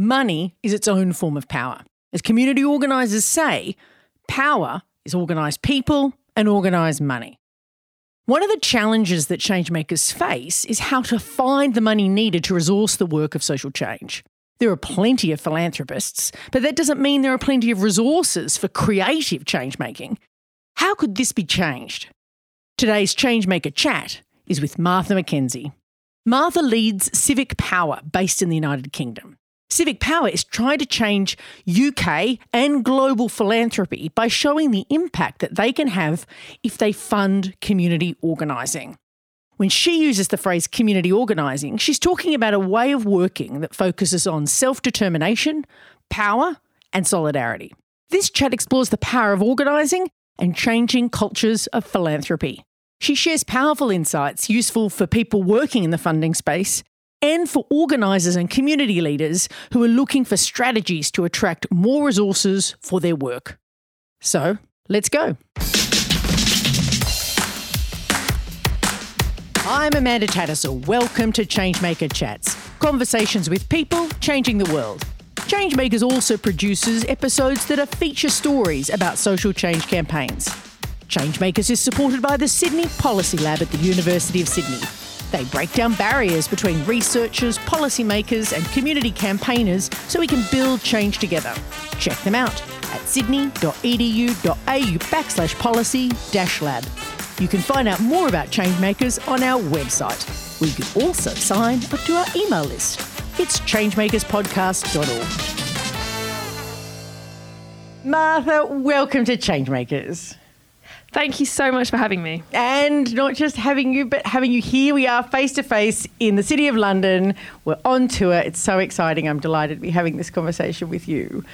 Money is its own form of power. As community organisers say, power is organised people and organised money. One of the challenges that changemakers face is how to find the money needed to resource the work of social change. There are plenty of philanthropists, but that doesn't mean there are plenty of resources for creative changemaking. How could this be changed? Today's Changemaker Chat is with Martha McKenzie. Martha leads Civic Power based in the United Kingdom. Civic Power is trying to change UK and global philanthropy by showing the impact that they can have if they fund community organising. When she uses the phrase community organising, she's talking about a way of working that focuses on self determination, power, and solidarity. This chat explores the power of organising and changing cultures of philanthropy. She shares powerful insights useful for people working in the funding space and for organisers and community leaders who are looking for strategies to attract more resources for their work. So, let's go. I'm Amanda Tattersall. Welcome to Changemaker Chats conversations with people changing the world. Changemakers also produces episodes that are feature stories about social change campaigns. Changemakers is supported by the Sydney Policy Lab at the University of Sydney they break down barriers between researchers, policymakers, and community campaigners so we can build change together. Check them out at sydney.edu.au backslash policy dash lab. You can find out more about changemakers on our website. We can also sign up to our email list. It's changemakerspodcast.org. Martha, welcome to Changemakers. Thank you so much for having me. And not just having you, but having you here. We are face to face in the City of London. We're on tour. It's so exciting. I'm delighted to be having this conversation with you.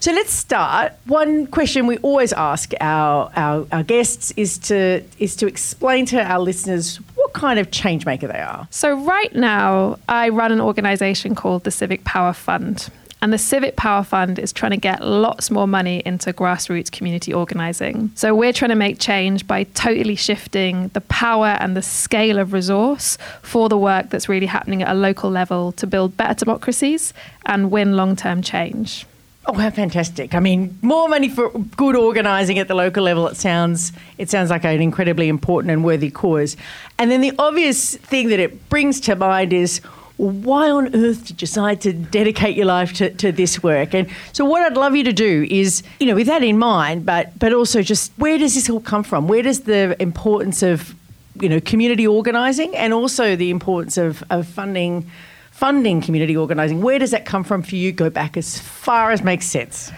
So let's start. One question we always ask our, our, our, guests is to is to explain to our listeners what kind of change maker they are. So right now I run an organization called the Civic Power Fund. And the Civic Power Fund is trying to get lots more money into grassroots community organising. So we're trying to make change by totally shifting the power and the scale of resource for the work that's really happening at a local level to build better democracies and win long term change. Oh, how fantastic! I mean, more money for good organising at the local level. It sounds it sounds like an incredibly important and worthy cause. And then the obvious thing that it brings to mind is why on earth did you decide to dedicate your life to, to this work? And so, what I'd love you to do is, you know, with that in mind, but but also just where does this all come from? Where does the importance of, you know, community organising and also the importance of, of funding funding community organising? Where does that come from for you? Go back as far as makes sense.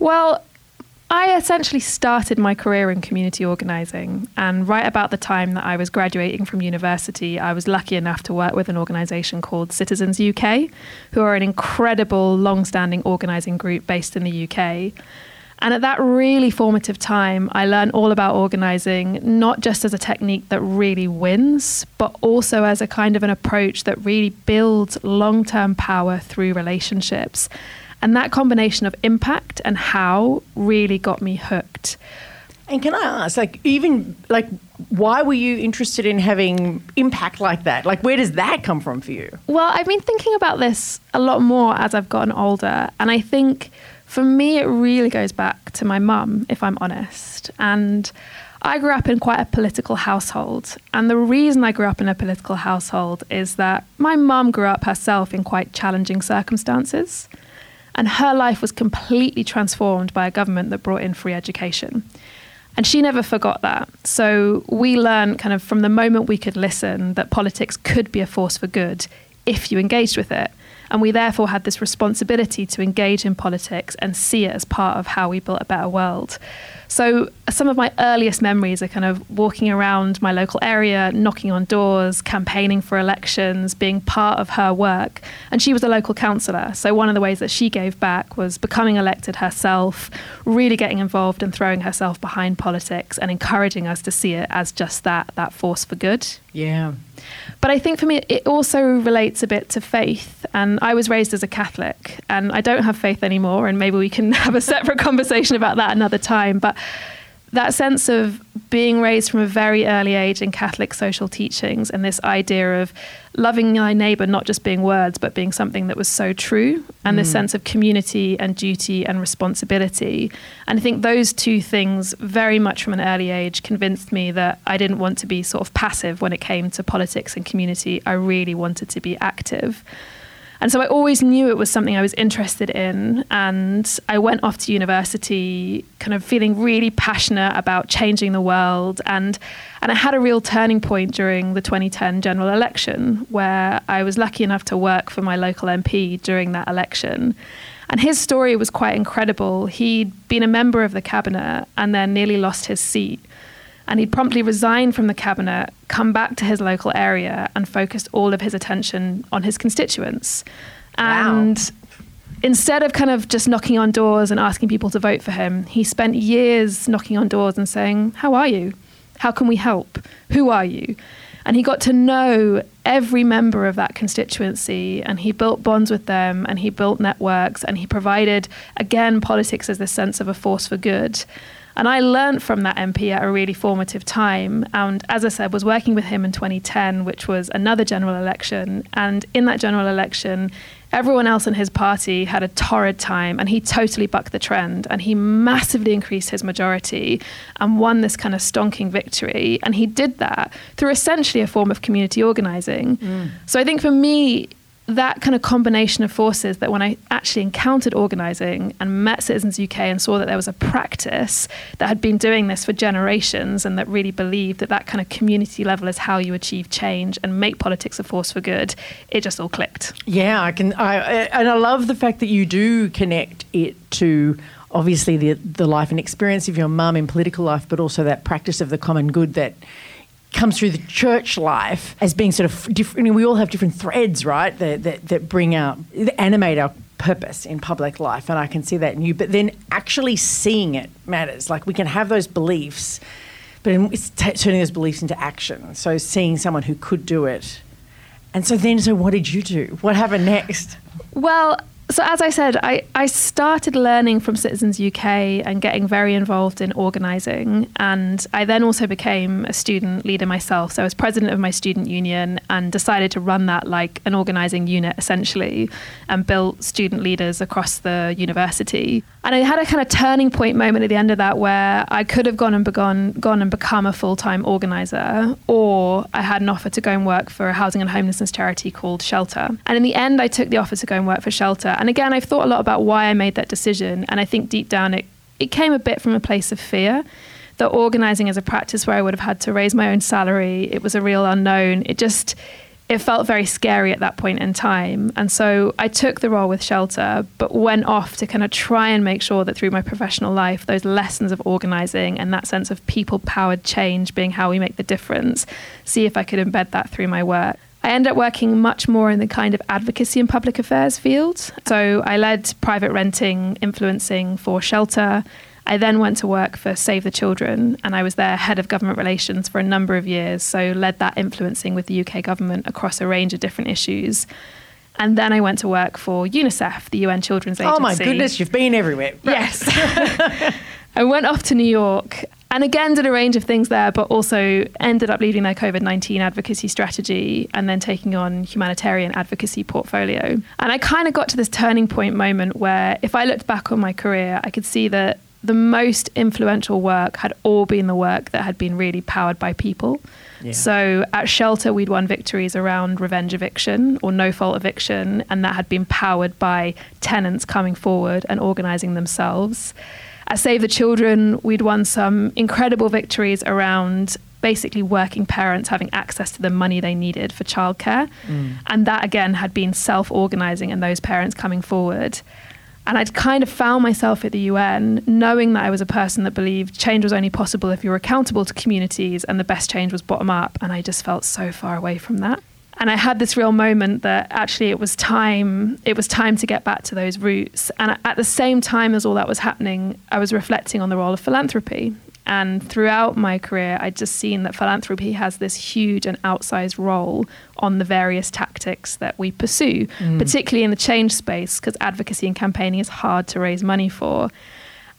Well, I essentially started my career in community organising, and right about the time that I was graduating from university, I was lucky enough to work with an organisation called Citizens UK, who are an incredible long standing organising group based in the UK. And at that really formative time, I learned all about organising, not just as a technique that really wins, but also as a kind of an approach that really builds long term power through relationships. And that combination of impact and how really got me hooked. And can I ask, like, even like, why were you interested in having impact like that? Like, where does that come from for you? Well, I've been thinking about this a lot more as I've gotten older. And I think for me, it really goes back to my mum, if I'm honest. And I grew up in quite a political household. And the reason I grew up in a political household is that my mum grew up herself in quite challenging circumstances. And her life was completely transformed by a government that brought in free education. And she never forgot that. So we learned kind of from the moment we could listen that politics could be a force for good if you engaged with it. And we therefore had this responsibility to engage in politics and see it as part of how we built a better world. So some of my earliest memories are kind of walking around my local area, knocking on doors, campaigning for elections, being part of her work. And she was a local councillor. So one of the ways that she gave back was becoming elected herself, really getting involved and throwing herself behind politics and encouraging us to see it as just that, that force for good. Yeah. But I think for me, it also relates a bit to faith. And I was raised as a Catholic, and I don't have faith anymore. And maybe we can have a separate conversation about that another time. But that sense of being raised from a very early age in Catholic social teachings and this idea of loving thy neighbor not just being words but being something that was so true and this mm. sense of community and duty and responsibility. And I think those two things, very much from an early age, convinced me that I didn't want to be sort of passive when it came to politics and community. I really wanted to be active. And so I always knew it was something I was interested in. And I went off to university kind of feeling really passionate about changing the world. And, and I had a real turning point during the 2010 general election where I was lucky enough to work for my local MP during that election. And his story was quite incredible. He'd been a member of the cabinet and then nearly lost his seat and he'd promptly resigned from the cabinet, come back to his local area, and focused all of his attention on his constituents. And Wow. instead of kind of just knocking on doors and asking people to vote for him, he spent years knocking on doors and saying, How are you? How can we help? Who are you? And he got to know every member of that constituency and he built bonds with them and he built networks and he provided, again, politics as this sense of a force for good. And I learned from that MP at a really formative time. And as I said, was working with him in 2010, which was another general election. And in that general election, everyone else in his party had a torrid time, and he totally bucked the trend. And he massively increased his majority and won this kind of stonking victory. And he did that through essentially a form of community organizing. Mm. So I think for me, that kind of combination of forces that when I actually encountered organizing and met Citizens UK and saw that there was a practice that had been doing this for generations and that really believed that that kind of community level is how you achieve change and make politics a force for good, it just all clicked. Yeah, I can. I, and I love the fact that you do connect it to obviously the the life and experience of your mum in political life, but also that practice of the common good that comes through the church life as being sort of different. I mean, We all have different threads, right? That that, that bring out, that animate our purpose in public life, and I can see that in you. But then actually seeing it matters. Like we can have those beliefs, but it's t- turning those beliefs into action. So seeing someone who could do it. And so then, so what did you do? What happened next? Well, so as I said, I, I started learning from Citizens UK and getting very involved in organising. And I then also became a student leader myself. So I was president of my student union and decided to run that like an organising unit essentially and built student leaders across the university. And I had a kind of turning point moment at the end of that where I could have gone and begun, gone and become a full time organiser, or I had an offer to go and work for a housing and homelessness charity called Shelter. And in the end, I took the offer to go and work for Shelter. And again, I've thought a lot about why I made that decision. And I think deep down, it, it came a bit from a place of fear. That organising as a practice where I would have had to raise my own salary, it was a real unknown. It just, it felt very scary at that point in time. And so I took the role with Shelter, but went off to kind of try and make sure that through my professional life, those lessons of organizing and that sense of people powered change being how we make the difference, see if I could embed that through my work. I ended up working much more in the kind of advocacy and public affairs field. So I led private renting, influencing for Shelter. I then went to work for Save the Children, and I was their head of government relations for a number of years. So led that influencing with the UK government across a range of different issues. And then I went to work for UNICEF, the UN Children's Agency. Oh my goodness, you've been everywhere. Yes. I went off to New York and again did a range of things there, but also ended up leading their COVID 19 advocacy strategy and then taking on humanitarian advocacy portfolio. And I kind of got to this turning point moment where if I looked back on my career, I could see that the most influential work had all been the work that had been really powered by people. Yeah. So at Shelter, we'd won victories around revenge eviction or no fault eviction, and that had been powered by tenants coming forward and organising themselves. At Save the Children, we'd won some incredible victories around basically working parents having access to the money they needed for childcare. Mm. And that again had been self organising and those parents coming forward. And I'd kind of found myself at the UN knowing that I was a person that believed change was only possible if you were accountable to communities and the best change was bottom up. And I just felt so far away from that. And I had this real moment that actually it was time it was time to get back to those roots. And at the same time as all that was happening, I was reflecting on the role of philanthropy. And throughout my career, I'd just seen that philanthropy has this huge and outsized role on the various tactics that we pursue, mm. particularly in the change space, because advocacy and campaigning is hard to raise money for.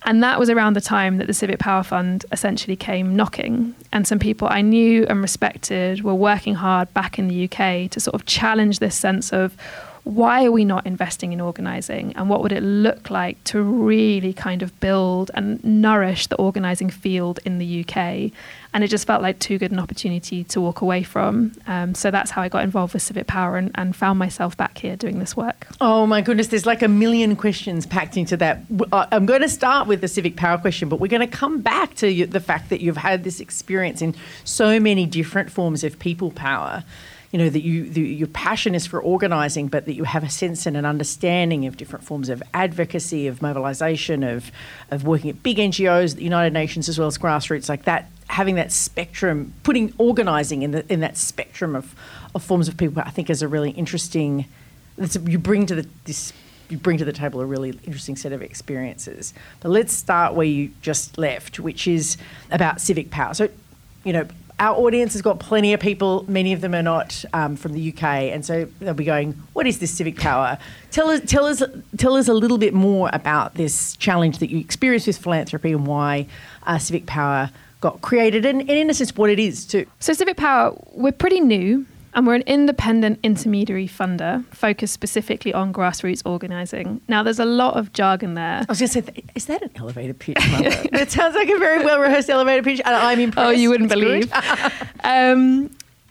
And that was around the time that the Civic Power Fund essentially came knocking. And some people I knew and respected were working hard back in the UK to sort of challenge this sense of why are we not investing in organising and what would it look like to really kind of build and nourish the organising field in the UK? And it just felt like too good an opportunity to walk away from. Um, so that's how I got involved with Civic Power and, and, found myself back here doing this work. Oh my goodness, there's like a million questions packed into that. Uh, I'm going to start with the Civic Power question, but we're going to come back to the fact that you've had this experience in so many different forms of people power you know that you the, your passion is for organising, but that you have a sense and an understanding of different forms of advocacy, of mobilisation, of of working at big NGOs, the United Nations, as well as grassroots, like that. Having that spectrum, putting organising in the in that spectrum of, of forms of people, I think is a really interesting. You bring to the this you bring to the table a really interesting set of experiences. But let's start where you just left, which is about civic power. So, you know, our audience has got plenty of people. Many of them are not um, from the UK, and so they'll be going, "What is this civic power?" Tell us, tell us, tell us a little bit more about this challenge that you experienced with philanthropy and why uh, civic power got created, and, and in a sense, what it is too. So, civic power, we're pretty new. And we're an independent intermediary funder focused specifically on grassroots organising. Now, there's a lot of jargon there. I was going to say, is that an elevator pitch? it sounds like a very well rehearsed elevator pitch, and I'm impressed. Oh, you wouldn't believe. um,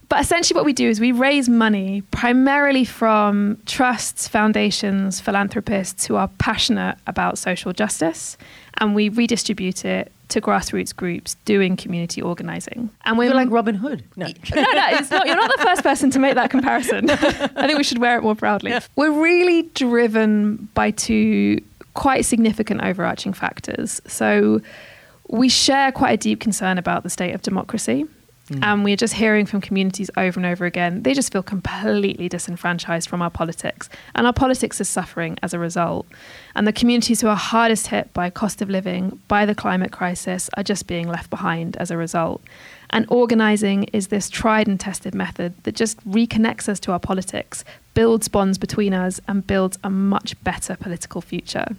but essentially, what we do is we raise money primarily from trusts, foundations, philanthropists who are passionate about social justice, and we redistribute it to grassroots groups doing community organising. And we're like Robin Hood. No, no, no. It's not, you're not the first person to make that comparison. I think we should wear it more proudly. We're really driven by two quite significant overarching factors. So we share quite a deep concern about the state of democracy. Mm. And we're just hearing from communities over and over again, they just feel completely disenfranchised from our politics. And our politics is suffering as a result. And the communities who are hardest hit by cost of living, by the climate crisis, are just being left behind as a result. And organising is this tried and tested method that just reconnects us to our politics, builds bonds between us, and builds a much better political future.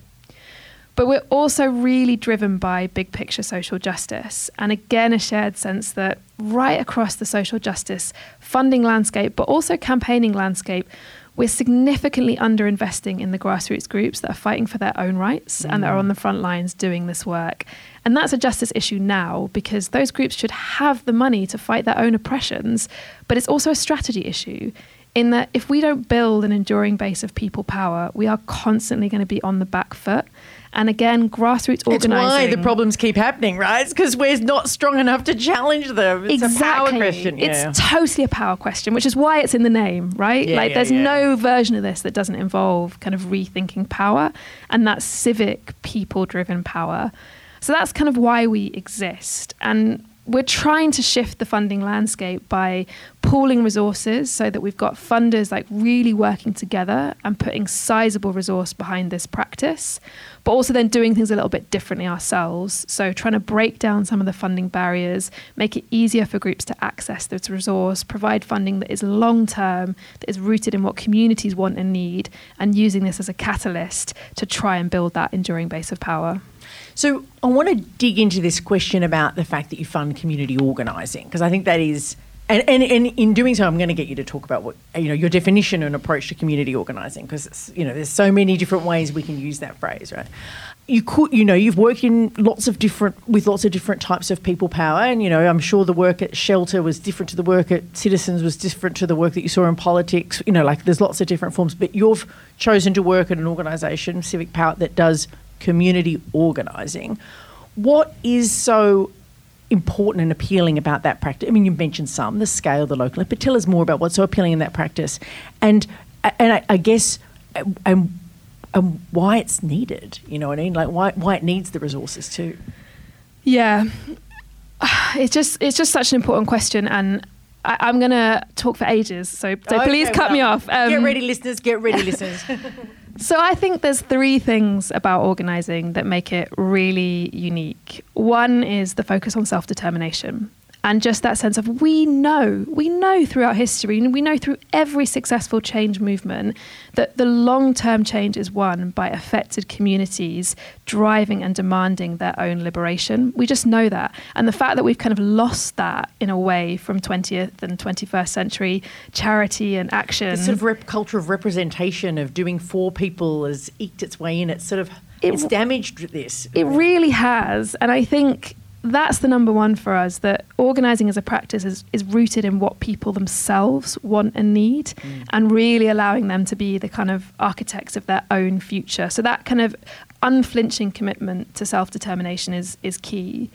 But we're also really driven by big picture social justice. And again, a shared sense that right across the social justice funding landscape, but also campaigning landscape, we're significantly underinvesting in the grassroots groups that are fighting for their own rights mm. and that are on the front lines doing this work. And that's a justice issue now because those groups should have the money to fight their own oppressions, but it's also a strategy issue in that if we don't build an enduring base of people power, we are constantly going to be on the back foot. And again, grassroots organising. It's why the problems keep happening, right? It's because we're not strong enough to challenge them. It's exactly. a power question. Yeah. It's totally a power question, which is why it's in the name, right? Yeah, like, yeah, there's no version of this that doesn't involve kind of rethinking power, and that's civic, people driven power. So that's kind of why we exist. And we're trying to shift the funding landscape by pooling resources so that we've got funders like really working together and putting sizable resource behind this practice but also then doing things a little bit differently ourselves. So trying to break down some of the funding barriers make it easier for groups to access this resource provide funding that is long term that is rooted in what communities want and need and using this as a catalyst to try and build that enduring base of power so I want to dig into this question about the fact that you fund community organising because I think that is. And, and, and in doing so, I'm going to get you to talk about what you know your definition and approach to community organising because you know there's so many different ways we can use that phrase, right? You could, you know, you've worked in lots of different with lots of different types of people power, and you know, I'm sure the work at Shelter was different to the work at Citizens was different to the work that you saw in politics. You know, like there's lots of different forms, but you've chosen to work at an organisation, Civic Power, that does community organising. What is so important and appealing about that practice? I mean, you mentioned some, the scale, the local, but tell us more about what's so appealing in that practice, and and I, I guess and and why it's needed. You know what I mean? Like why why it needs the resources too. Yeah, it's just it's just such an important question, and I, am going to talk for ages. So so okay, please cut well, me off. Um, get ready, listeners. Get ready, listeners. So I think there's three things about organizing that make it really unique. One is the focus on self-determination. And just that sense of we know, we know throughout history, and we know through every successful change movement that the long term change is won by affected communities driving and demanding their own liberation. We just know that. And the fact that we've kind of lost that in a way from 20th and 21st century charity and action. The sort of rep- culture of representation of doing for people has eked its way in. It's sort of, it, it's damaged this. It really has. And I think that's the number one for us that organizing as a practice is, is rooted in what people themselves want and need mm. and really allowing them to be the kind of architects of their own future so that kind of unflinching commitment to self-determination is is key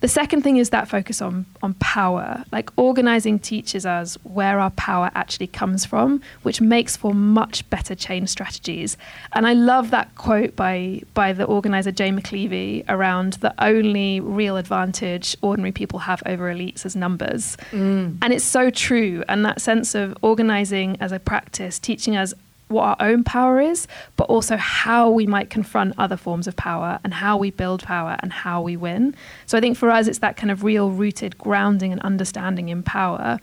the second thing is that focus on on power. Like organizing teaches us where our power actually comes from, which makes for much better change strategies. And I love that quote by by the organizer Jane McAlevey around the only real advantage ordinary people have over elites is numbers. Mm. And it's so true. And that sense of organizing as a practice, teaching us what our own power is, but also how we might confront other forms of power and how we build power and how we win. So I think for us, it's that kind of real rooted grounding and understanding in power.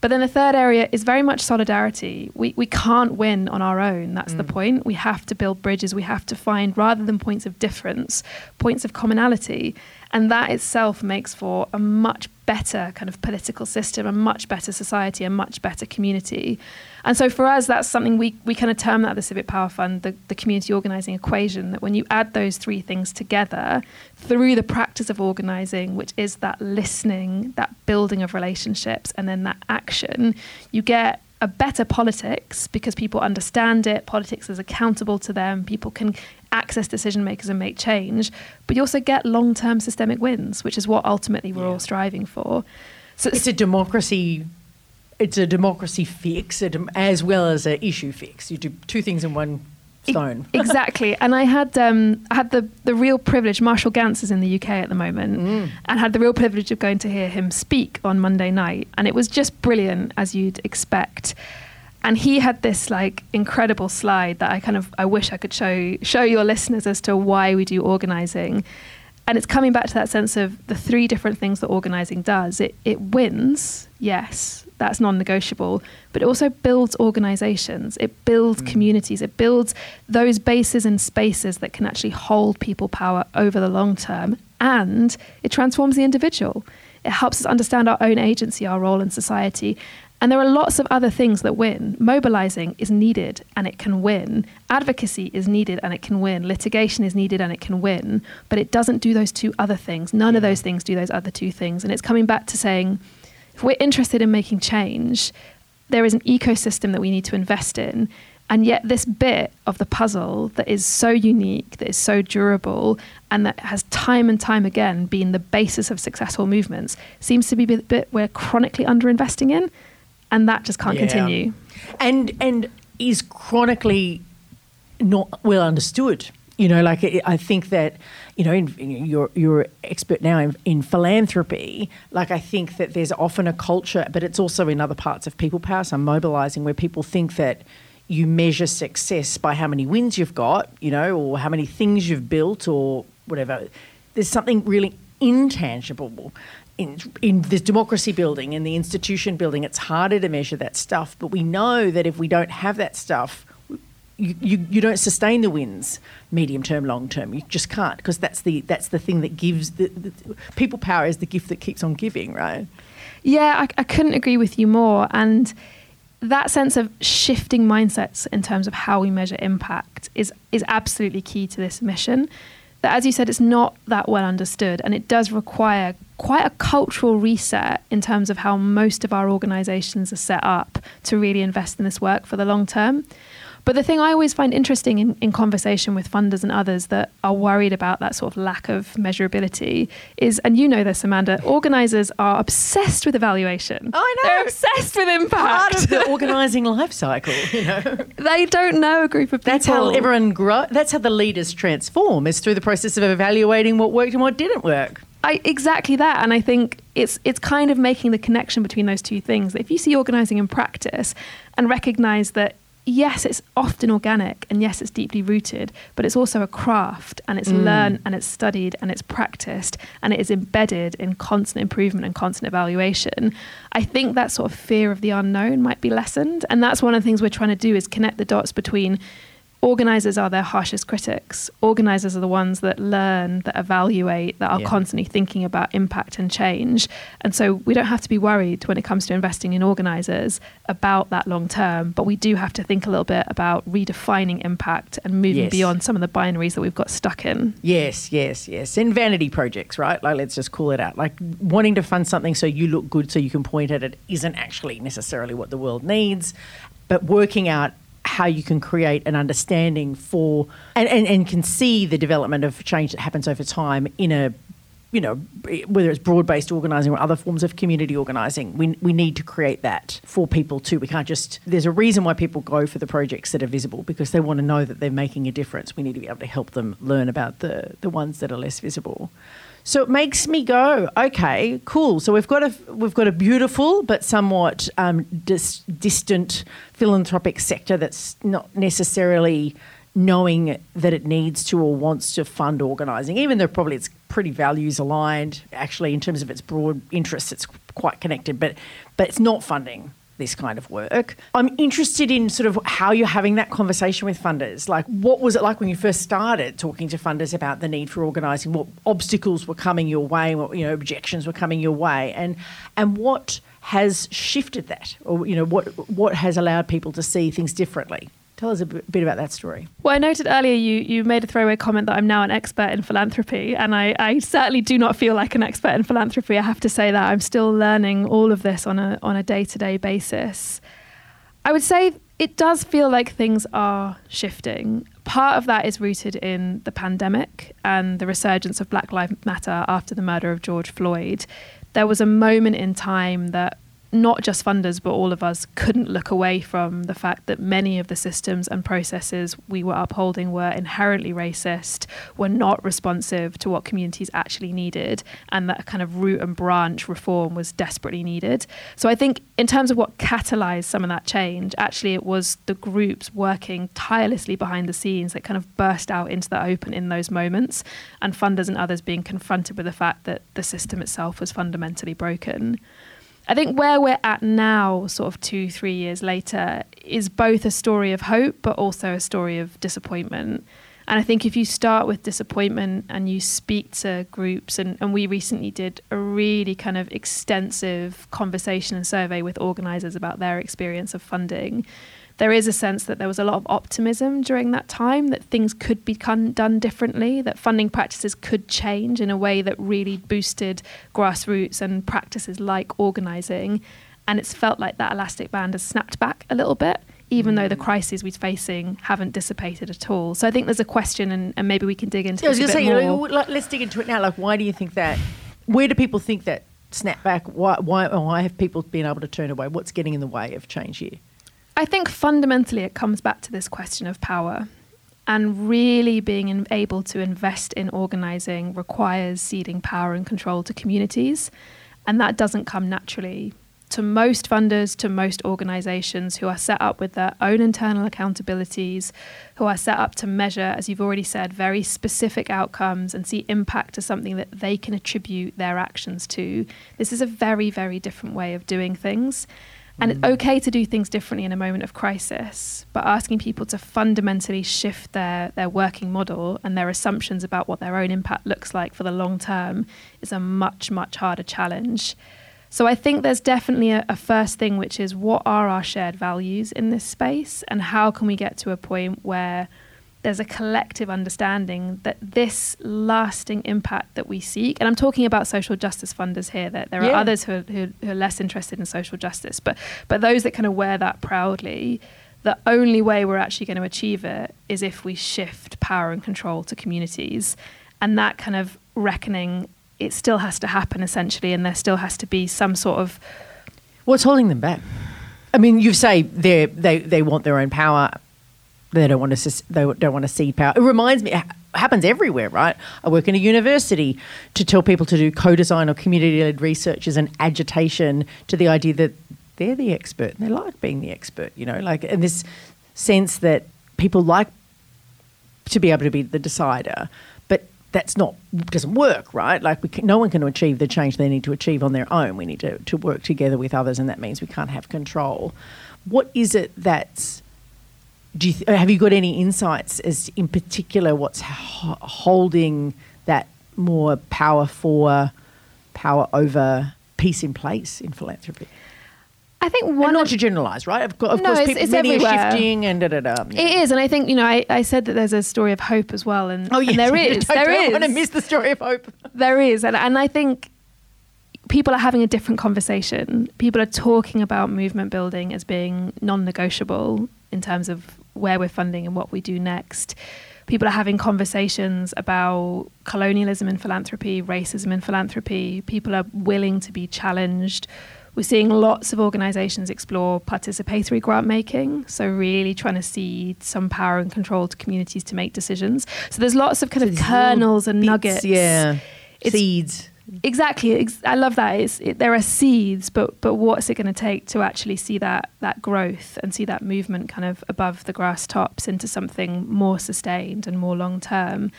But then the third area is very much solidarity. We, we can't win on our own. That's mm. the point. We have to build bridges. We have to find, rather than points of difference, points of commonality. And that itself makes for a much better kind of political system, a much better society, a much better community. And so for us, that's something we, we kind of term that the Civic Power Fund, the, the community organising equation, that when you add those three things together through the practice of organising, which is that listening, that building of relationships, and then that action, you get a better politics because people understand it, politics is accountable to them, people can access decision makers and make change, but you also get long term systemic wins, which is what ultimately we're yeah. all striving for. So it's a democracy. It's a democracy fix as well as an issue fix. You do two things in one stone. exactly. And I had um, I had the, the real privilege. Marshall Ganz is in the UK at the moment, mm. and had the real privilege of going to hear him speak on Monday night, and it was just brilliant as you'd expect and he had this like incredible slide that I kind of I wish I could show show your listeners as to why we do organizing. And it's coming back to that sense of the three different things that organizing does. It it wins, yes, that's non-negotiable, but it also builds organizations. It builds mm. communities. It builds those bases and spaces that can actually hold people power over the long term and it transforms the individual. It helps us understand our own agency, our role in society, and there are lots of other things that win. Mobilizing is needed and it can win. Advocacy is needed and it can win. Litigation is needed and it can win. But it doesn't do those two other things. None yeah. of those things do those other two things. And it's coming back to saying if we're interested in making change, there is an ecosystem that we need to invest in. And yet, this bit of the puzzle that is so unique, that is so durable, and that has time and time again been the basis of successful movements seems to be the bit we're chronically underinvesting in and that just can't yeah. continue. And and is chronically not well understood. You know, like I think that you know, in, in, you're you're expert now in, in, philanthropy. Like I think that there's often a culture, but it's also in other parts of people power, so mobilising, where people think that you measure success by how many wins you've got, you know, or how many things you've built, or whatever. There's something really intangible in, in this democracy building and the institution building, it's harder to measure that stuff. But we know that if we don't have that stuff, you, you, you don't sustain the wins medium term, long term. You just can't because that's the that's the thing that gives the, the, people power is the gift that keeps on giving, right? Yeah, I, I couldn't agree with you more. And that sense of shifting mindsets in terms of how we measure impact is is absolutely key to this mission that, as you said, it's not that well understood, and it does require quite a cultural reset in terms of how most of our organizations are set up to really invest in this work for the long term. But the thing I always find interesting in, in conversation with funders and others that are worried about that sort of lack of measurability is, and you know this, Amanda, organizers are obsessed with evaluation. Oh, I know. They're obsessed with impact. Part of the organizing life cycle, you know. They don't know a group of people. That's how everyone grow. That's how the leaders transform is through the process of evaluating what worked and what didn't work. I, exactly that, and I think it's it's kind of making the connection between those two things. If you see organising in practice and recognise that yes, it's often organic and yes, it's deeply rooted, but it's also a craft and it's mm. learned and it's studied and it's practiced and it is embedded in constant improvement and constant evaluation. I think that sort of fear of the unknown might be lessened. And that's one of the things we're trying to do is connect the dots between organizers are their harshest critics. Organizers are the ones that learn, that evaluate, that are yeah. constantly thinking about impact and change. And so we don't have to be worried when it comes to investing in organizers about that long term, but we do have to think a little bit about redefining impact and moving yes. beyond some of the binaries that we've got stuck in. Yes, yes, yes. And vanity projects, right? Like let's just call it out. Like wanting to fund something so you look good so you can point at it isn't actually necessarily what the world needs. But working out how you can create an understanding for and, and, and can see the development of change that happens over time in a you know, whether it's broad based organising or other forms of community organising, we, we need to create that for people too. We can't just, there's a reason why people go for the projects that are visible because they want to know that they're making a difference. We need to be able to help them learn about the, the ones that are less visible. So it makes me go, okay, cool. So we've got a we've got a beautiful but somewhat um, dis- distant philanthropic sector that's not necessarily knowing that it needs to or wants to fund organising, even though probably it's pretty values aligned. Actually, in terms of its broad interests, it's quite connected, but but it's not funding this kind of work. I'm interested in sort of how you're having that conversation with funders. Like, what was it like when you first started talking to funders about the need for organising? What obstacles were coming your way? What you know objections were coming your way? And and what has shifted that, or you know what what has allowed people to see things differently? Tell us a bit about that story. Well, I noted earlier you, you made a throwaway comment that I'm now an expert in philanthropy, and I, I certainly do not feel like an expert in philanthropy. I have to say that I'm still learning all of this on a on a day to day basis. I would say it does feel like things are shifting. Part of that is rooted in the pandemic and the resurgence of Black Lives Matter after the murder of George Floyd. There was a moment in time that not just funders, but all of us couldn't look away from the fact that many of the systems and processes we were upholding were inherently racist, were not responsive to what communities actually needed, and that kind of root and branch reform was desperately needed. So I think, in terms of what catalyzed some of that change, actually it was the groups working tirelessly behind the scenes that kind of burst out into the open in those moments, and funders and others being confronted with the fact that the system itself was fundamentally broken. I think where we're at now, sort of two, three years later, is both a story of hope, but also a story of disappointment. And I think if you start with disappointment and you speak to groups, and, and we recently did a really kind of extensive conversation and survey with organisers about their experience of funding, there is a sense that there was a lot of optimism during that time that things could be done differently, that funding practices could change in a way that really boosted grassroots and practices like organising. And it's felt like that elastic band has snapped back a little bit, even though the mm. crises we're facing haven't dissipated at all. So I think there's a question, and, and maybe we can dig into. Yeah, I was going to say, know, let's dig into it now. Like, why do you think that? Where do people think that snap back? Why, why, why have people been able to turn away? What's getting in the way of change here? I think fundamentally it comes back to this question of power. And really being able to invest in organising requires ceding power and control to communities. And that doesn't come naturally to most funders, to most organisations who are set up with their own internal accountabilities, who are set up to measure, as you've already said, very specific outcomes and see impact as something that they can attribute their actions to. This is a very, very different way of doing things. And it's okay to do things differently in a moment of crisis, but asking people to fundamentally shift their, their working model and their assumptions about what their own impact looks like for the long term is a much, much harder challenge. So I think there's definitely a, a, first thing, which is what are our shared values in this space, and how can we get to a point where there's a collective understanding that this lasting impact that we seek, and I'm talking about social justice funders here, that there are yeah. others who are, who, who are less interested in social justice, but, but those that kind of wear that proudly, the only way we're actually going to achieve it is if we shift power and control to communities. And that kind of reckoning, it still has to happen essentially, and there still has to be some sort of. What's holding them back? I mean, you say they they they want their own power they don't want to they don't want to see power. It reminds me, it happens everywhere, right? I work in a university to tell people to do co-design or community-led research is an agitation to the idea that they're the expert and they like being the expert, you know, like and this sense that people like to be able to be the decider, but that's not doesn't work, right? Like can, no one can achieve the change they need to achieve on their own. We need to, to work together with others, and that means we can't have control. What is it that's do you th- uh, have you got any insights as in particular what's ho- holding that more power for power over peace in place in philanthropy? I think one and not to generalize, right? Of, co- of No, course, it's- people, it's many are shifting and da da da. yeah. It is, and I think you know. I, I said that there's a story of hope as well, and, Oh, yes. and there is, don't, there is, want to miss the story of hope. there is, and and I think people are having a different conversation. People are talking about movement building as being non-negotiable in terms of where we're funding and what we do next. People are having conversations about colonialism in philanthropy, racism in philanthropy. People are willing to be challenged. We're seeing lots of organizations explore participatory grant making, so really trying to cede some power and control to communities to make decisions. So there's lots of kind of kernels and bits, nuggets. Yeah. It's- Seeds. Exactly. Ex- I love that. It's, it, there are seeds, but but what's it going to take to actually see that that growth and see that movement kind of above the grass tops into something more sustained and more long term?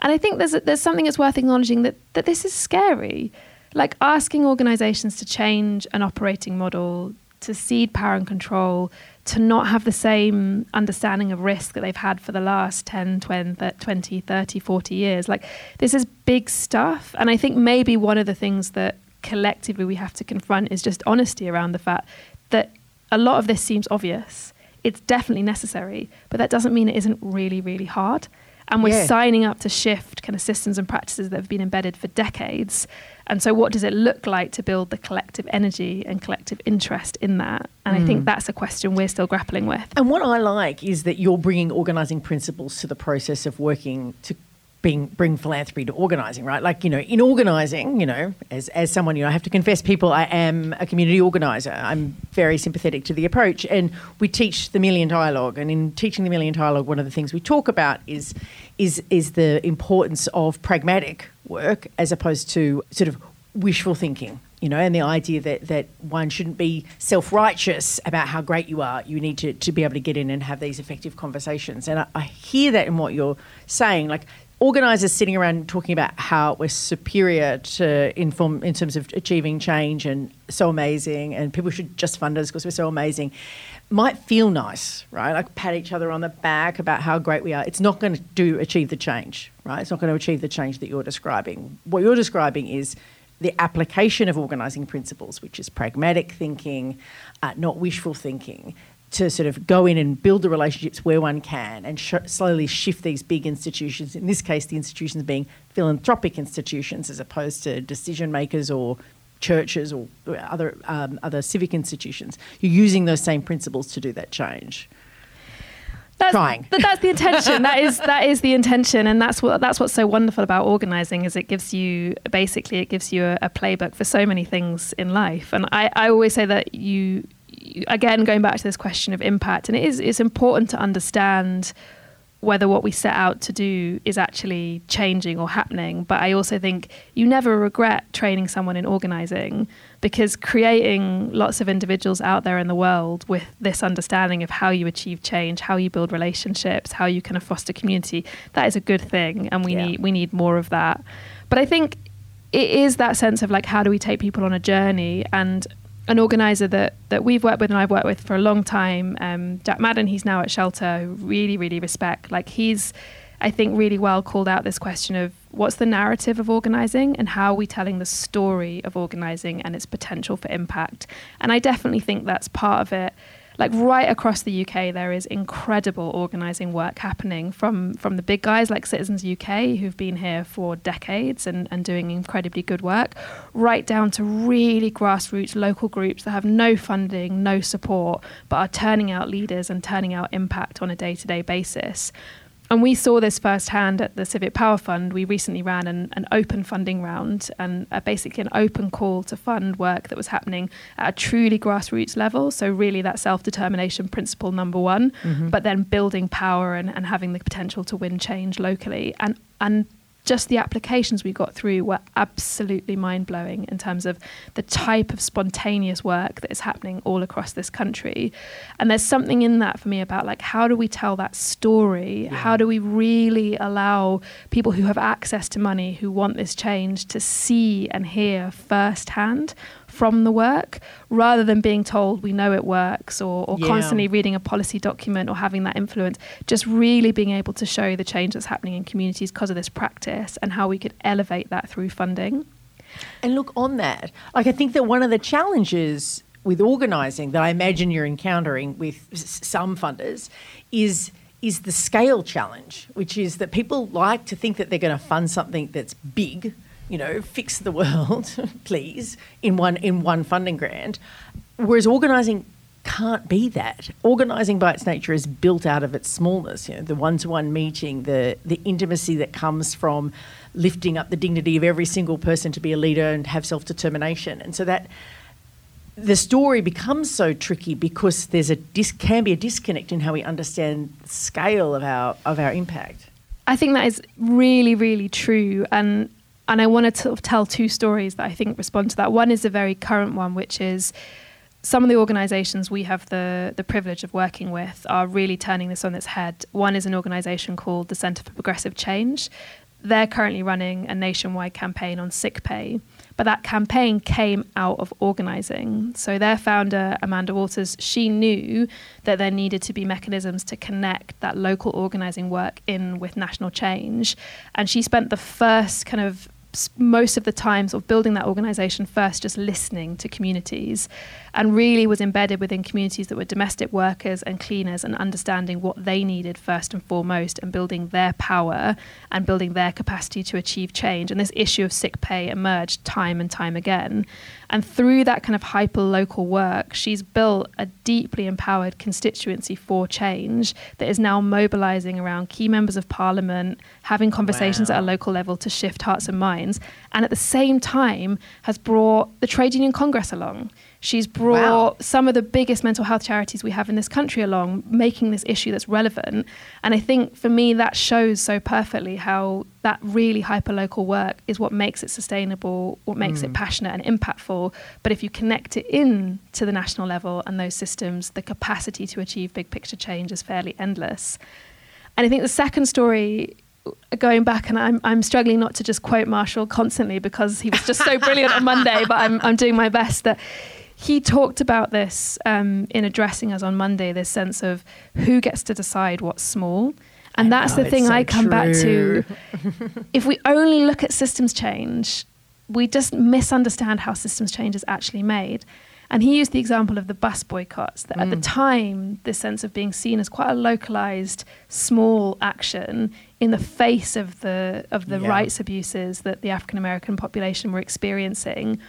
And I think there's there's something that's worth acknowledging that that this is scary. Like asking organisations to change an operating model, to cede power and control, to not have the same understanding of risk that they've had for the last 10, 20, 20, 30, 40 years. Like, this is big stuff. And I think maybe one of the things that collectively we have to confront is just honesty around the fact that a lot of this seems obvious. It's definitely necessary, but that doesn't mean it isn't really, really hard. And we're Yeah. signing up to shift kind of systems and practices that have been embedded for decades. And so, what does it look like to build the collective energy and collective interest in that? And I think mm. that's a question we're still grappling with. And what I like is that you're bringing organising principles to the process of working to being, bring philanthropy to organising, right? Like, you know, in organising, you know, as, as someone, you know, I have to confess, people, I am a community organiser. I'm very sympathetic to the approach. And we teach the Melian Dialogue. And in teaching the Melian Dialogue, one of the things we talk about is, is, is the importance of pragmatic work as opposed to sort of wishful thinking you know, and the idea that, that one shouldn't be self righteous about how great you are. You need to, to be able to get in and have these effective conversations. And I, I hear that in what you're saying. Like, organisers sitting around talking about how we're superior to inform in terms of achieving change and so amazing, and people should just fund us because we're so amazing, might feel nice, right? Like pat each other on the back about how great we are. It's not going to do achieve the change, right? It's not going to achieve the change that you're describing. What you're describing is the application of organising principles, which is pragmatic thinking, uh, not wishful thinking, to sort of go in and build the relationships where one can and sh- slowly shift these big institutions, in this case, the institutions being philanthropic institutions as opposed to decision makers or churches or other, um, other civic institutions. You're using those same principles to do that change. that's, trying. But that's the intention. that is that is the intention, and that's what that's what's so wonderful about organizing is it gives you basically it gives you a, a playbook for so many things in life. And I, I always say that you again going back to this question of impact, and it is it's important to understand whether what we set out to do is actually changing or happening. But I also think you never regret training someone in organizing because creating lots of individuals out there in the world with this understanding of how you achieve change, how you build relationships, how you kind of foster community, that is a good thing. And we Yeah. need we need more of that. But I think it is that sense of like how do we take people on a journey and an organizer that that we've worked with and I've worked with for a long time, um, Jack Madden, he's now at Shelter, really, really respect. Like he's, I think, really well called out this question of what's the narrative of organizing and how are we telling the story of organizing and its potential for impact. And I definitely think that's part of it. Like right across the UK, there is incredible organising work happening from from the big guys like Citizens UK, who've been here for decades and, and doing incredibly good work, right down to really grassroots local groups that have no funding, no support, but are turning out leaders and turning out impact on a day to day basis. And we saw this firsthand at the Civic Power Fund. We recently ran an, an open funding round and uh, basically an open call to fund work that was happening at a truly grassroots level. So, really, that self determination principle, number one, but then building power and, and having the potential to win change locally. And, and just the applications we got through were absolutely mind blowing in terms of the type of spontaneous work that is happening all across this country. And there's something in that for me about like how do we tell that story? Yeah. How do we really allow people who have access to money, who want this change, to see and hear firsthand from the work rather than being told we know it works or, or yeah. constantly reading a policy document or having that influence. Just really being able to show the change that's happening in communities because of this practice and how we could elevate that through funding. And look, on that, like I think that one of the challenges with organising that I imagine you're encountering with some funders is is the scale challenge, which is that people like to think that they're going to fund something that's big you know, fix the world, please, in one in one funding grant. Whereas organising can't be that. Organising by its nature is built out of its smallness. You know, the one-to-one meeting, the the intimacy that comes from lifting up the dignity of every single person to be a leader and have self-determination. And so that the story becomes so tricky because there's a dis- can be a disconnect in how we understand the scale of our of our impact. I think that is really, really true. And and I want to tell two stories that I think respond to that. One is a very current one, which is some of the organizations we have the, the privilege of working with are really turning this on its head. One is an organization called the Center for Progressive Change. They're currently running a nationwide campaign on sick pay, but that campaign came out of organizing. So their founder, Amanda Walters, she knew that there needed to be mechanisms to connect that local organizing work in with national change. And she spent the first kind of most of the time sort of building that organization first just listening to communities and really was embedded within communities that were domestic workers and cleaners and understanding what they needed first and foremost and building their power and building their capacity to achieve change. And this issue of sick pay emerged time and time again. And through that kind of hyper local work, she's built a deeply empowered constituency for change that is now mobilizing around key members of parliament, having conversations wow. at a local level to shift hearts and minds, and at the same time has brought the Trade Union Congress along. She's brought wow. some of the biggest mental health charities we have in this country along, making this issue that's relevant. And I think for me, that shows so perfectly how that really hyper local work is what makes it sustainable, what makes mm. it passionate and impactful. But if you connect it in to the national level and those systems, the capacity to achieve big picture change is fairly endless. And I think the second story going back, and I'm, I'm struggling not to just quote Marshall constantly because he was just so brilliant on Monday, but I'm, I'm doing my best that he talked about this um, in addressing us on Monday this sense of who gets to decide what's small. And I that's know, the thing so I come true. back to. if we only look at systems change, we just misunderstand how systems change is actually made. And he used the example of the bus boycotts, that mm. at the mm. time, this sense of being seen as quite a localized, small action in the face of the, of the yeah. rights abuses that the African American population were experiencing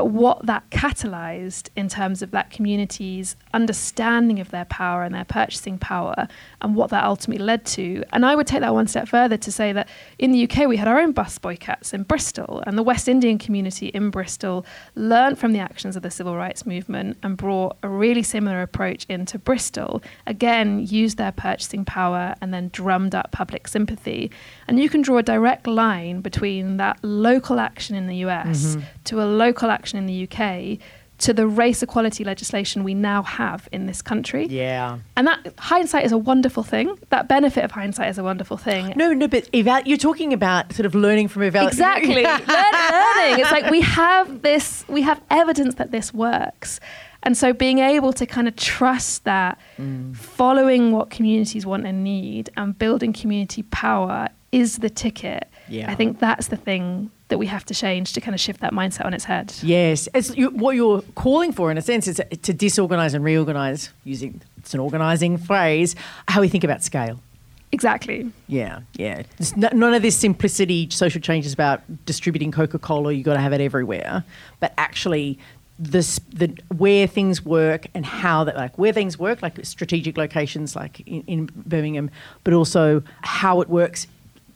but what that catalyzed in terms of that community's understanding of their power and their purchasing power and what that ultimately led to. And I would take that one step further to say that in the UK we had our own bus boycotts in Bristol and the West Indian community in Bristol learned from the actions of the civil rights movement and brought a really similar approach into Bristol. Again, used their purchasing power and then drummed up public sympathy. And you can draw a direct line between that local action in the US mm-hmm. to a local action in the UK to the race equality legislation we now have in this country. Yeah. And that hindsight is a wonderful thing. That benefit of hindsight is a wonderful thing. No, no, but eva- you're talking about sort of learning from evaluation. Exactly. Learn, learning. It's like we have this, we have evidence that this works. And so being able to kind of trust that mm. following what communities want and need and building community power is the ticket. Yeah. I think that's the thing that we have to change to kind of shift that mindset on its head. Yes. It's, you, what you're calling for, in a sense, is to disorganise and reorganise, using it's an organising phrase, how we think about scale. Exactly. Yeah, yeah. none of this simplicity social change is about distributing Coca Cola, you've got to have it everywhere, but actually this the where things work and how that like where things work like strategic locations like in, in Birmingham but also how it works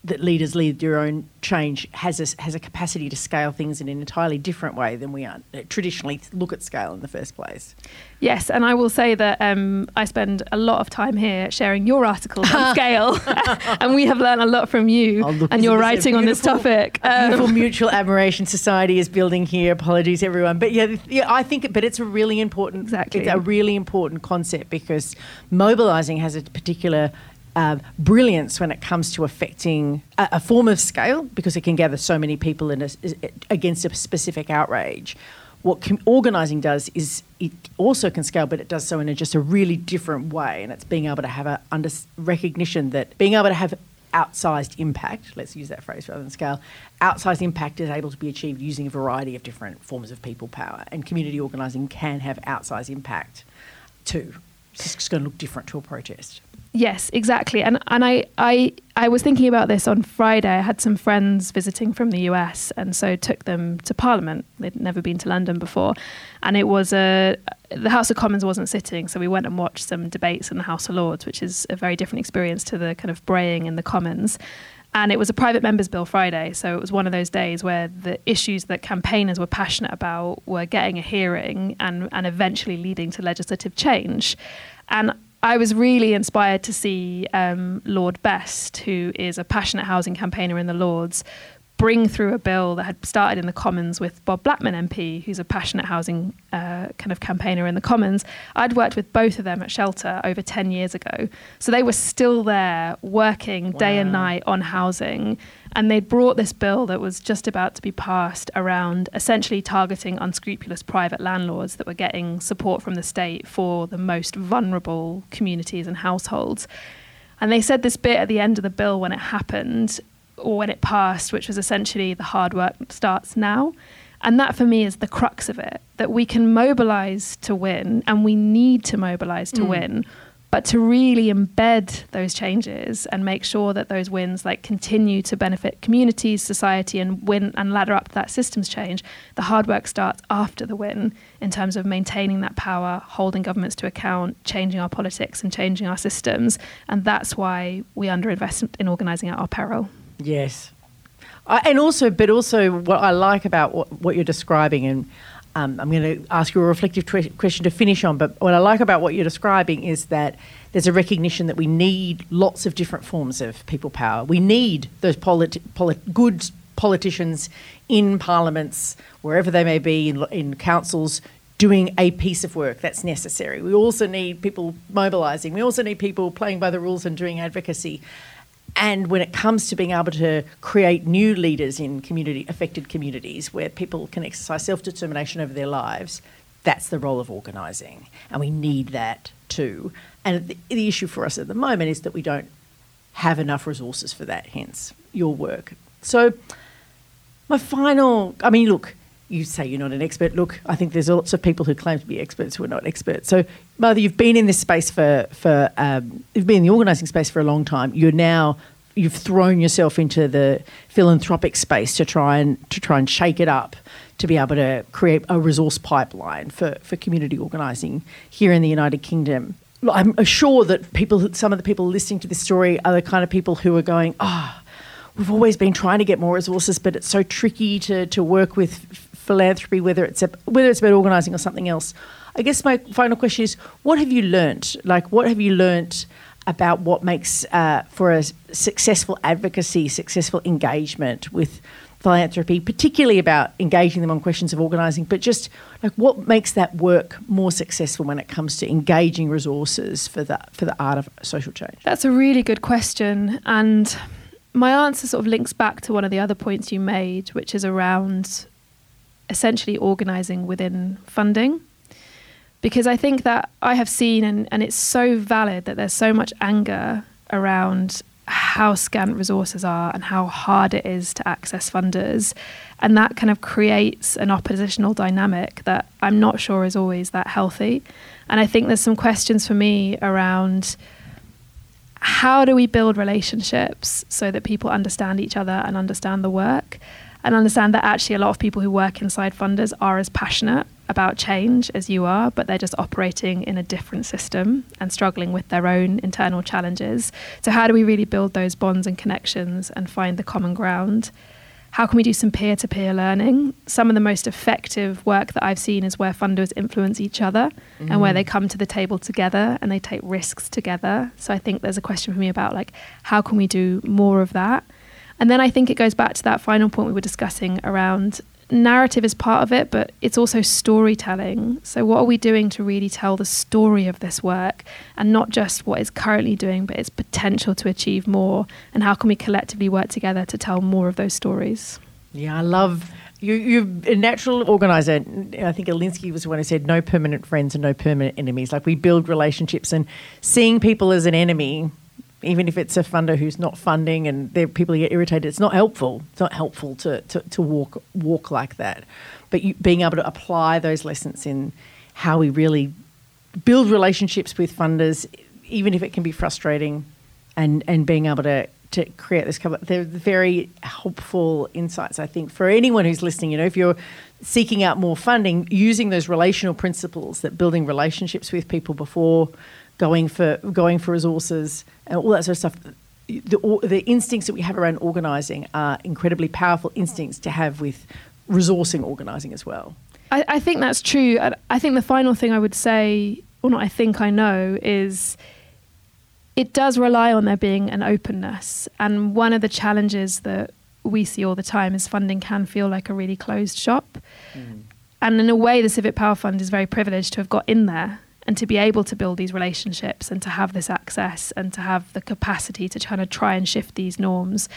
that leaders lead their own change has a, has a capacity to scale things in an entirely different way than we are, uh, traditionally look at scale in the first place. Yes, and I will say that um, I spend a lot of time here sharing your articles on scale, and we have learned a lot from you oh, and your writing on this topic. Um, beautiful mutual admiration society is building here. Apologies, everyone, but yeah, yeah, I think, but it's a really important, exactly, it's a really important concept because mobilising has a particular uh, brilliance when it comes to affecting a, a, form of scale because it can gather so many people in a, against a specific outrage. What com- organising does is it also can scale, but it does so in a, just a really different way, and it's being able to have a under recognition that being able to have outsized impact, let's use that phrase rather than scale, outsized impact is able to be achieved using a variety of different forms of people power. And community organising can have outsized impact too. It's going to look different to a protest. Yes, exactly. And and I, I I was thinking about this on Friday. I had some friends visiting from the US and so took them to Parliament. They'd never been to London before. And it was a the House of Commons wasn't sitting, so we went and watched some debates in the House of Lords, which is a very different experience to the kind of braying in the Commons. And it was a private members bill Friday, so it was one of those days where the issues that campaigners were passionate about were getting a hearing and, and eventually leading to legislative change. And I was really inspired to see um, Lord Best, who is a passionate housing campaigner in the Lords, bring through a bill that had started in the Commons with Bob Blackman MP, who's a passionate housing uh, kind of campaigner in the Commons. I'd worked with both of them at Shelter over 10 years ago. So they were still there working wow. day and night on housing. And they'd brought this bill that was just about to be passed around essentially targeting unscrupulous private landlords that were getting support from the state for the most vulnerable communities and households. And they said this bit at the end of the bill when it happened, or when it passed, which was essentially the hard work starts now. And that for me is the crux of it that we can mobilize to win and we need to mobilize to mm. win but to really embed those changes and make sure that those wins like continue to benefit communities society and win and ladder up that systems change the hard work starts after the win in terms of maintaining that power holding governments to account changing our politics and changing our systems and that's why we underinvest in organizing at our peril yes uh, and also but also what i like about what, what you're describing and um, I'm going to ask you a reflective question to finish on, but what I like about what you're describing is that there's a recognition that we need lots of different forms of people power. We need those polit- good politicians in parliaments, wherever they may be, in, in councils, doing a piece of work that's necessary. We also need people mobilising. We also need people playing by the rules and doing advocacy. And when it comes to being able to create new leaders in community affected communities where people can exercise self determination over their lives, that's the role of organising. And we need that too. And the, the, issue for us at the moment is that we don't have enough resources for that, hence your work. So, my final I mean, look, you say you're not an expert. Look, I think there's lots of people who claim to be experts who are not experts. So, Martha, you've been in this space for for um, you've been in the organising space for a long time. You're now you've thrown yourself into the philanthropic space to try and to try and shake it up to be able to create a resource pipeline for, for community organising here in the United Kingdom. I'm sure that people, some of the people listening to this story, are the kind of people who are going, ah. Oh, we've always been trying to get more resources, but it's so tricky to, to work with philanthropy, whether it's a, whether it's about organising or something else. I guess my final question is, what have you learnt? Like, what have you learnt about what makes uh, for a successful advocacy, successful engagement with philanthropy, particularly about engaging them on questions of organising, but just like what makes that work more successful when it comes to engaging resources for the for the art of social change? That's a really good question, and my answer sort of links back to one of the other points you made, which is around essentially organising within funding. Because I think that I have seen, and, and it's so valid that there's so much anger around how scant resources are and how hard it is to access funders. And that kind of creates an oppositional dynamic that I'm not sure is always that healthy. And I think there's some questions for me around how do we build relationships so that people understand each other and understand the work and understand that actually a lot of people who work inside funders are as passionate about change as you are, but they're just operating in a different system and struggling with their own internal challenges. So, how do we really build those bonds and connections and find the common ground? How can we do some peer to peer learning? Some of the most effective work that I've seen is where funders influence each other mm. and where they come to the table together and they take risks together. So, I think there's a question for me about like, how can we do more of that? And then I think it goes back to that final point we were discussing around narrative is part of it, but it's also storytelling. So, what are we doing to really tell the story of this work and not just what it's currently doing, but its potential to achieve more? And how can we collectively work together to tell more of those stories? Yeah, I love you. You're a natural organizer. I think Alinsky was the one who said, "No permanent friends and no permanent enemies." Like we build relationships, and seeing people as an enemy even if it's a funder who's not funding and people get irritated, it's not helpful. It's not helpful to, to, to walk walk like that. But you, being able to apply those lessons in how we really build relationships with funders, even if it can be frustrating, and and being able to to create this cover, they're very helpful insights. I think for anyone who's listening, you know, if you're seeking out more funding, using those relational principles that building relationships with people before going for going for resources and all that sort of stuff. The, the instincts that we have around organising are incredibly powerful instincts to have with resourcing organising as well. I, I think that's true. I think the final thing I would say, or not I think I know, is it does rely on there being an openness. And one of the challenges that we see all the time is funding can feel like a really closed shop. Mm. And in a way, the Civic Power Fund is very privileged to have got in there and to be able to build these relationships and to have this access and to have the capacity to kind of try and shift these norms.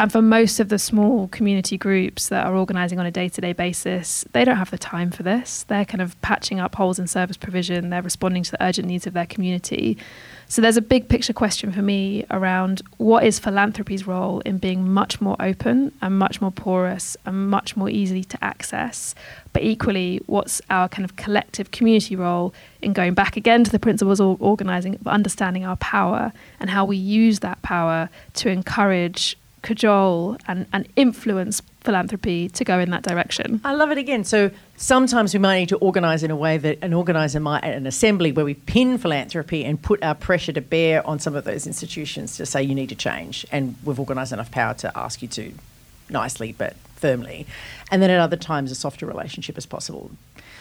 And for most of the small community groups that are organising on a day to day basis, they don't have the time for this. They're kind of patching up holes in service provision, they're responding to the urgent needs of their community. So there's a big picture question for me around what is philanthropy's role in being much more open and much more porous and much more easy to access. But equally, what's our kind of collective community role in going back again to the principles of organising, understanding our power and how we use that power to encourage cajole and, and influence philanthropy to go in that direction. I love it again. So sometimes we might need to organise in a way that an organiser might at an assembly where we pin philanthropy and put our pressure to bear on some of those institutions to say you need to change and we've organised enough power to ask you to nicely but firmly. And then at other times a softer relationship as possible.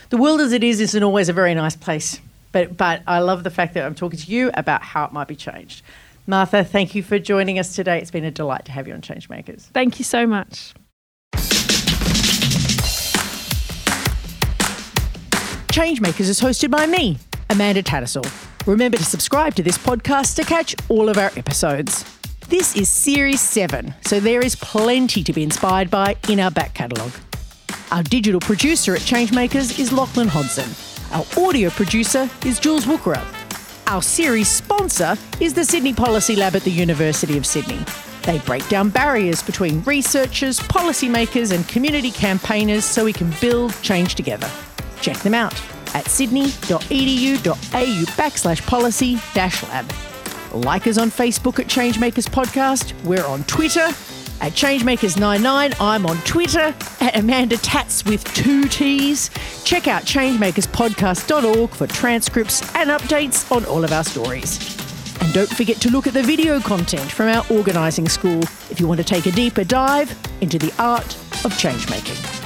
The world as it is isn't always a very nice place. But but I love the fact that I'm talking to you about how it might be changed. Martha, thank you for joining us today. It's been a delight to have you on Changemakers. Thank you so much. Changemakers is hosted by me, Amanda Tattersall. Remember to subscribe to this podcast to catch all of our episodes. This is Series 7, so there is plenty to be inspired by in our back catalogue. Our digital producer at Changemakers is Lachlan Hodson. Our audio producer is Jules Wookera. Our series sponsor is the Sydney Policy Lab at the University of Sydney. They break down barriers between researchers, policymakers, and community campaigners so we can build change together. Check them out at sydney.edu.au backslash policy dash lab. Like us on Facebook at Changemakers Podcast. We're on Twitter at Changemakers99. I'm on Twitter at Amanda Tats with two T's. Check out changemakerspodcast.org for transcripts and updates on all of our stories. And don't forget to look at the video content from our organising school if you want to take a deeper dive into the art of changemaking.